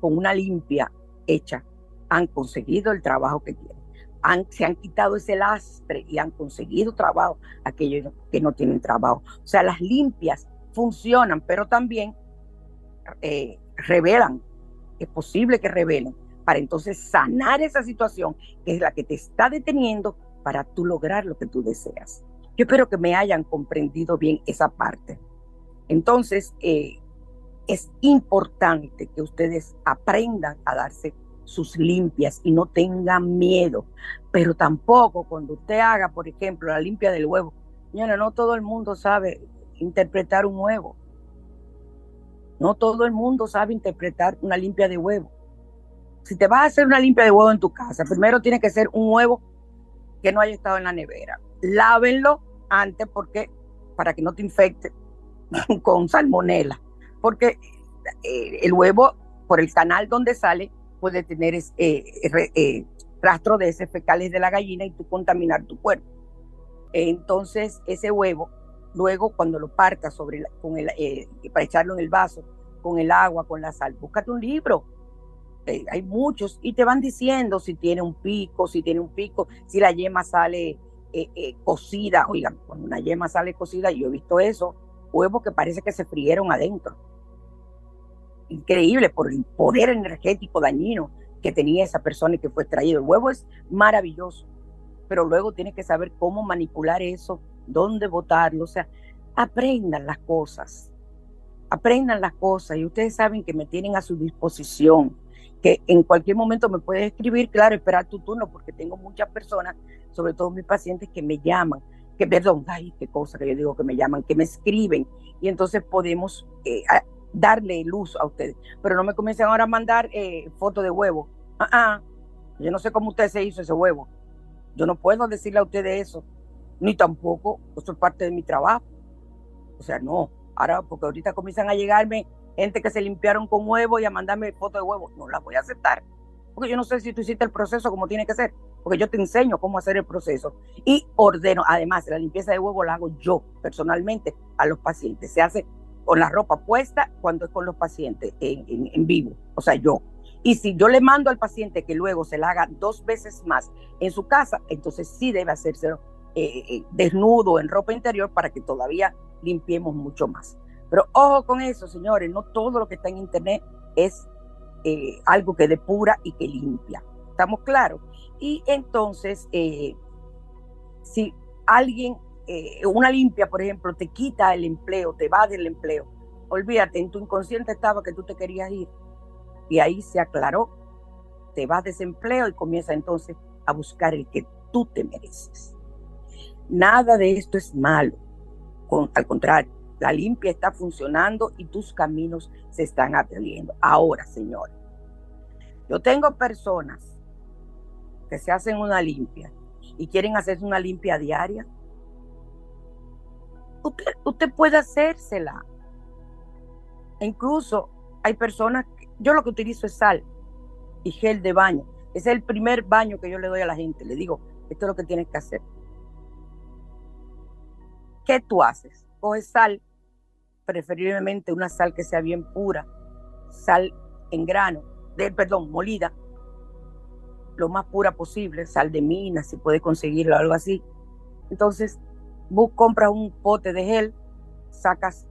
con una limpia hecha, han conseguido el trabajo que quieren. Han, se han quitado ese lastre y han conseguido trabajo aquellos que no tienen trabajo. O sea, las limpias funcionan, pero también eh, revelan, es posible que revelen, para entonces sanar esa situación que es la que te está deteniendo para tú lograr lo que tú deseas. Yo espero que me hayan comprendido bien esa parte. Entonces, eh, es importante que ustedes aprendan a darse sus limpias y no tengan miedo. Pero tampoco cuando usted haga, por ejemplo, la limpia del huevo. Señora, no todo el mundo sabe interpretar un huevo. No todo el mundo sabe interpretar una limpia de huevo. Si te vas a hacer una limpia de huevo en tu casa, primero tiene que ser un huevo que no haya estado en la nevera. Lávenlo antes porque para que no te infecte con salmonela, porque eh, el huevo, por el canal donde sale, puede tener eh, eh, rastro de ese fecales de la gallina y tú contaminar tu cuerpo. Entonces, ese huevo, luego cuando lo partas sobre con el, para echarlo en el vaso, con el agua, con la sal, búscate un libro. hay muchos y te van diciendo si tiene un pico, si tiene un pico, si la yema sale cocida. Oigan, cuando una yema sale cocida, yo he visto eso, huevos que parece que se frieron adentro increíble por el poder energético dañino que tenía esa persona y que fue extraído. El huevo es maravilloso, pero luego tienes que saber cómo manipular eso, dónde botarlo, o sea, aprendan las cosas, aprendan las cosas y ustedes saben que me tienen a su disposición, que en cualquier momento me puedes escribir, claro, esperar tu turno, porque tengo muchas personas, sobre todo mis pacientes, que me llaman, que perdón, ay, qué cosa que yo digo que me llaman, que me escriben y entonces podemos eh, darle luz a ustedes. Pero no me comiencen ahora a mandar eh, fotos de huevo. Ah, ah, yo no sé cómo usted se hizo ese huevo. Yo no puedo decirle a ustedes eso, ni tampoco, eso es parte de mi trabajo. O sea, no. Ahora, porque ahorita comienzan a llegarme gente que se limpiaron con huevo y a mandarme fotos de huevo. No las voy a aceptar. Porque yo no sé si tú hiciste el proceso como tiene que ser. Porque yo te enseño cómo hacer el proceso. Y ordeno, además, la limpieza de huevo la hago yo personalmente a los pacientes. Se hace con la ropa puesta cuando es con los pacientes en, vivo, o sea, yo. Y si yo le mando al paciente que luego se la haga dos veces más en su casa, entonces sí debe hacerse eh, eh, desnudo en ropa interior para que todavía limpiemos mucho más. Pero ojo con eso, señores, no todo lo que está en internet es eh, algo que depura y que limpia. ¿Estamos claros? Y entonces, si alguien una limpia, por ejemplo, te quita el empleo, te va del empleo. Olvídate, en tu inconsciente estaba que tú te querías ir. Y ahí se aclaró, te vas desempleo y comienza entonces a buscar el que tú te mereces. Nada de esto es malo. al contrario, la limpia está funcionando y tus caminos se están abriendo. Ahora, señores, yo tengo personas que se hacen una limpia y quieren hacerse una limpia diaria usted, puede hacérsela. E incluso hay personas, yo lo que utilizo es sal y gel de baño. Es el primer baño que yo le doy a la gente. Le digo, esto es lo que tienes que hacer. ¿Qué tú haces? Coges sal, preferiblemente una sal que sea bien pura, sal en grano, de, perdón, molida, lo más pura posible, sal de mina, si puedes conseguirlo, algo así. Entonces, Vos compras un pote de gel, sacas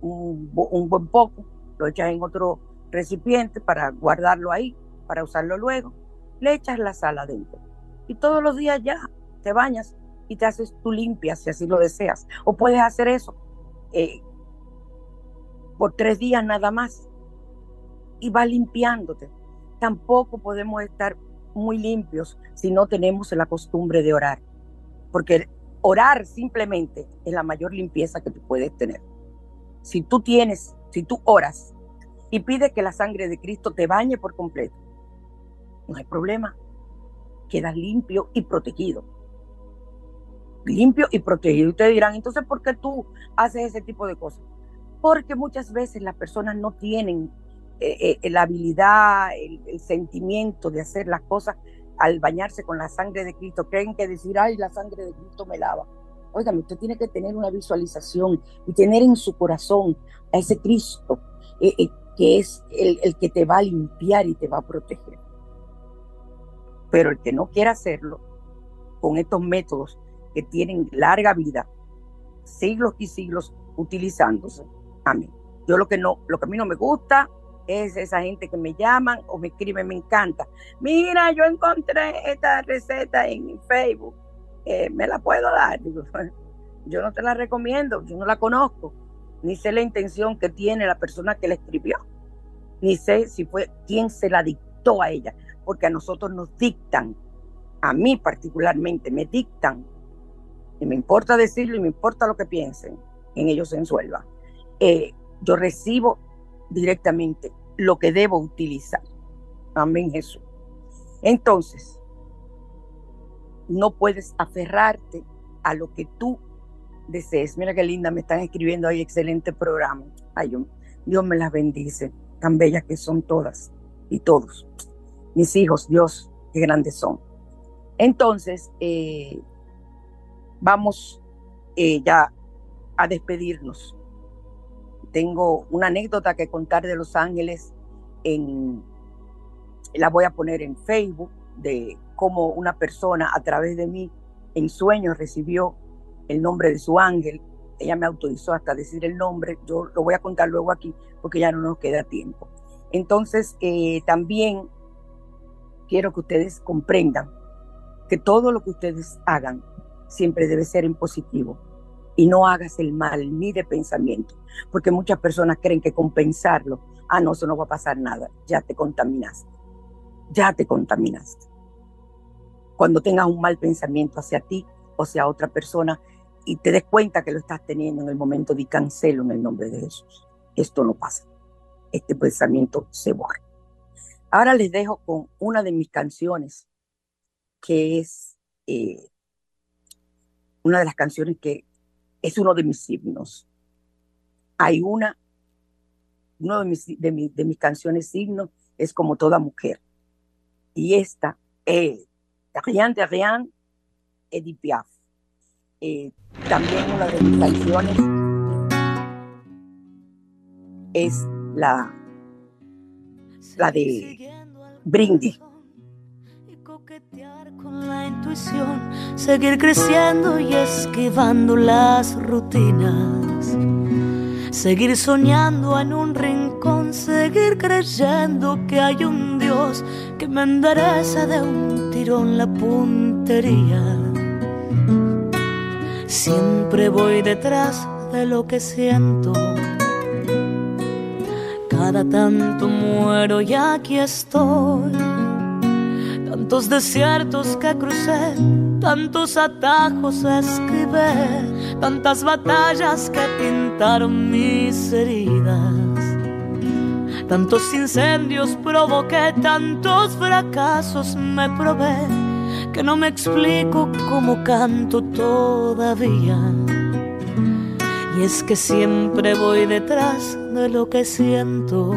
un, buen poco, lo echas en otro recipiente para guardarlo ahí, para usarlo luego, le echas la sal adentro. Y todos los días ya te bañas y te haces tu limpia si así lo deseas. O puedes hacer eso eh, por tres días nada más y va limpiándote. Tampoco podemos estar muy limpios si no tenemos la costumbre de orar, porque orar simplemente es la mayor limpieza que tú puedes tener. Si tú tienes, si tú oras y pides que la sangre de Cristo te bañe por completo, no hay problema. Quedas limpio y protegido. Limpio y protegido. Ustedes dirán, entonces, ¿por qué tú haces ese tipo de cosas? Porque muchas veces las personas no tienen eh, eh, la habilidad, el sentimiento de hacer las cosas al bañarse con la sangre de Cristo, creen que decir, ay, la sangre de Cristo me lava. Oigan, usted tiene que tener una visualización y tener en su corazón a ese Cristo eh, eh, que es el que te va a limpiar y te va a proteger. Pero el que no quiera hacerlo con estos métodos que tienen larga vida, siglos y siglos utilizándose, amén. Yo lo que no, lo que a mí no me gusta es esa gente que me llaman o me escriben, me encanta. Mira, yo encontré esta receta en Facebook, eh, ¿me la puedo dar? yo no te la recomiendo, yo no la conozco, ni sé la intención que tiene la persona que la escribió, ni sé si fue quien se la dictó a ella, porque a nosotros nos dictan, a mí particularmente, me dictan, y me importa decirlo y me importa lo que piensen, en ellos se ensuelva. Eh, yo recibo directamente lo que debo utilizar. Amén, Jesús. Entonces, no puedes aferrarte a lo que tú desees. Mira qué linda, me están escribiendo ahí, excelente programa. Dios me las bendice, tan bellas que son todas y todos. Mis hijos, Dios, qué grandes son. Entonces, eh, vamos eh, ya a despedirnos. Tengo una anécdota que contar de Los Ángeles, en, la voy a poner en Facebook, de cómo una persona a través de mí en sueños recibió el nombre de su ángel. Ella me autorizó hasta decir el nombre, yo lo voy a contar luego aquí porque ya no nos queda tiempo. Entonces, eh, también quiero que ustedes comprendan que todo lo que ustedes hagan siempre debe ser en positivo y no hagas el mal ni de pensamiento, porque muchas personas creen que compensarlo, ah, no, eso no va a pasar nada, ya te contaminaste, ya te contaminaste. Cuando tengas un mal pensamiento hacia ti o hacia otra persona y te des cuenta que lo estás teniendo en el momento de cancelo en el nombre de Jesús, esto no pasa, este pensamiento se borra. Ahora les dejo con una de mis canciones, que es eh, una de las canciones que es uno de mis signos. Hay una, uno de mis, de, mis canciones signos es como toda mujer. Y esta es Rien de Rien, Edith Piaf. Eh, también una de mis canciones es la, la de Brindis con la intuición, seguir creciendo y esquivando las rutinas. Seguir soñando en un rincón, seguir creyendo que hay un Dios que me endereza de un tirón la puntería. Siempre voy detrás de lo que siento. Cada tanto muero y aquí estoy tantos desiertos que crucé, tantos atajos escribí, tantas batallas que pintaron mis heridas. Tantos incendios provoqué, tantos fracasos me probé, que no me explico cómo canto todavía. Y es que siempre voy detrás de lo que siento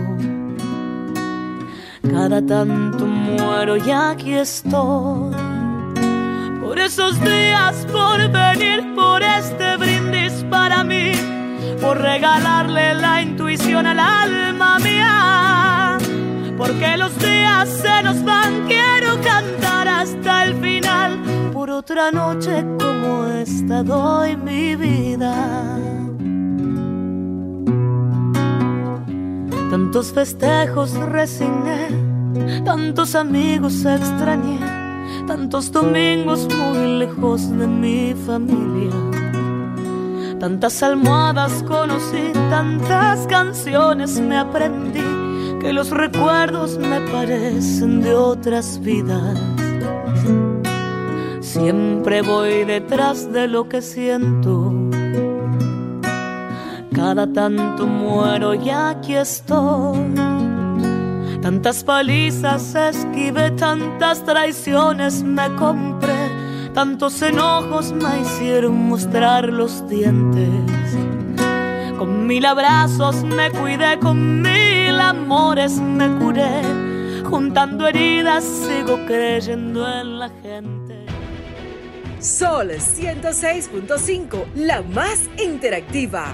cada tanto muero y aquí estoy. Por esos días, por venir, por este brindis para mí, por regalarle la intuición al alma mía. Porque los días se nos van, quiero cantar hasta el final. Por otra noche como esta doy mi vida. Tantos festejos resigné, tantos amigos extrañé, tantos domingos muy lejos de mi familia. Tantas almohadas conocí, tantas canciones me aprendí, que los recuerdos me parecen de otras vidas. Siempre voy detrás de lo que siento cada tanto muero y aquí estoy. Tantas palizas esquivé, tantas traiciones me compré, tantos enojos me hicieron mostrar los dientes. Con mil abrazos me cuidé, con mil amores me curé, juntando heridas sigo creyendo en la gente. Sol 106.5, la más interactiva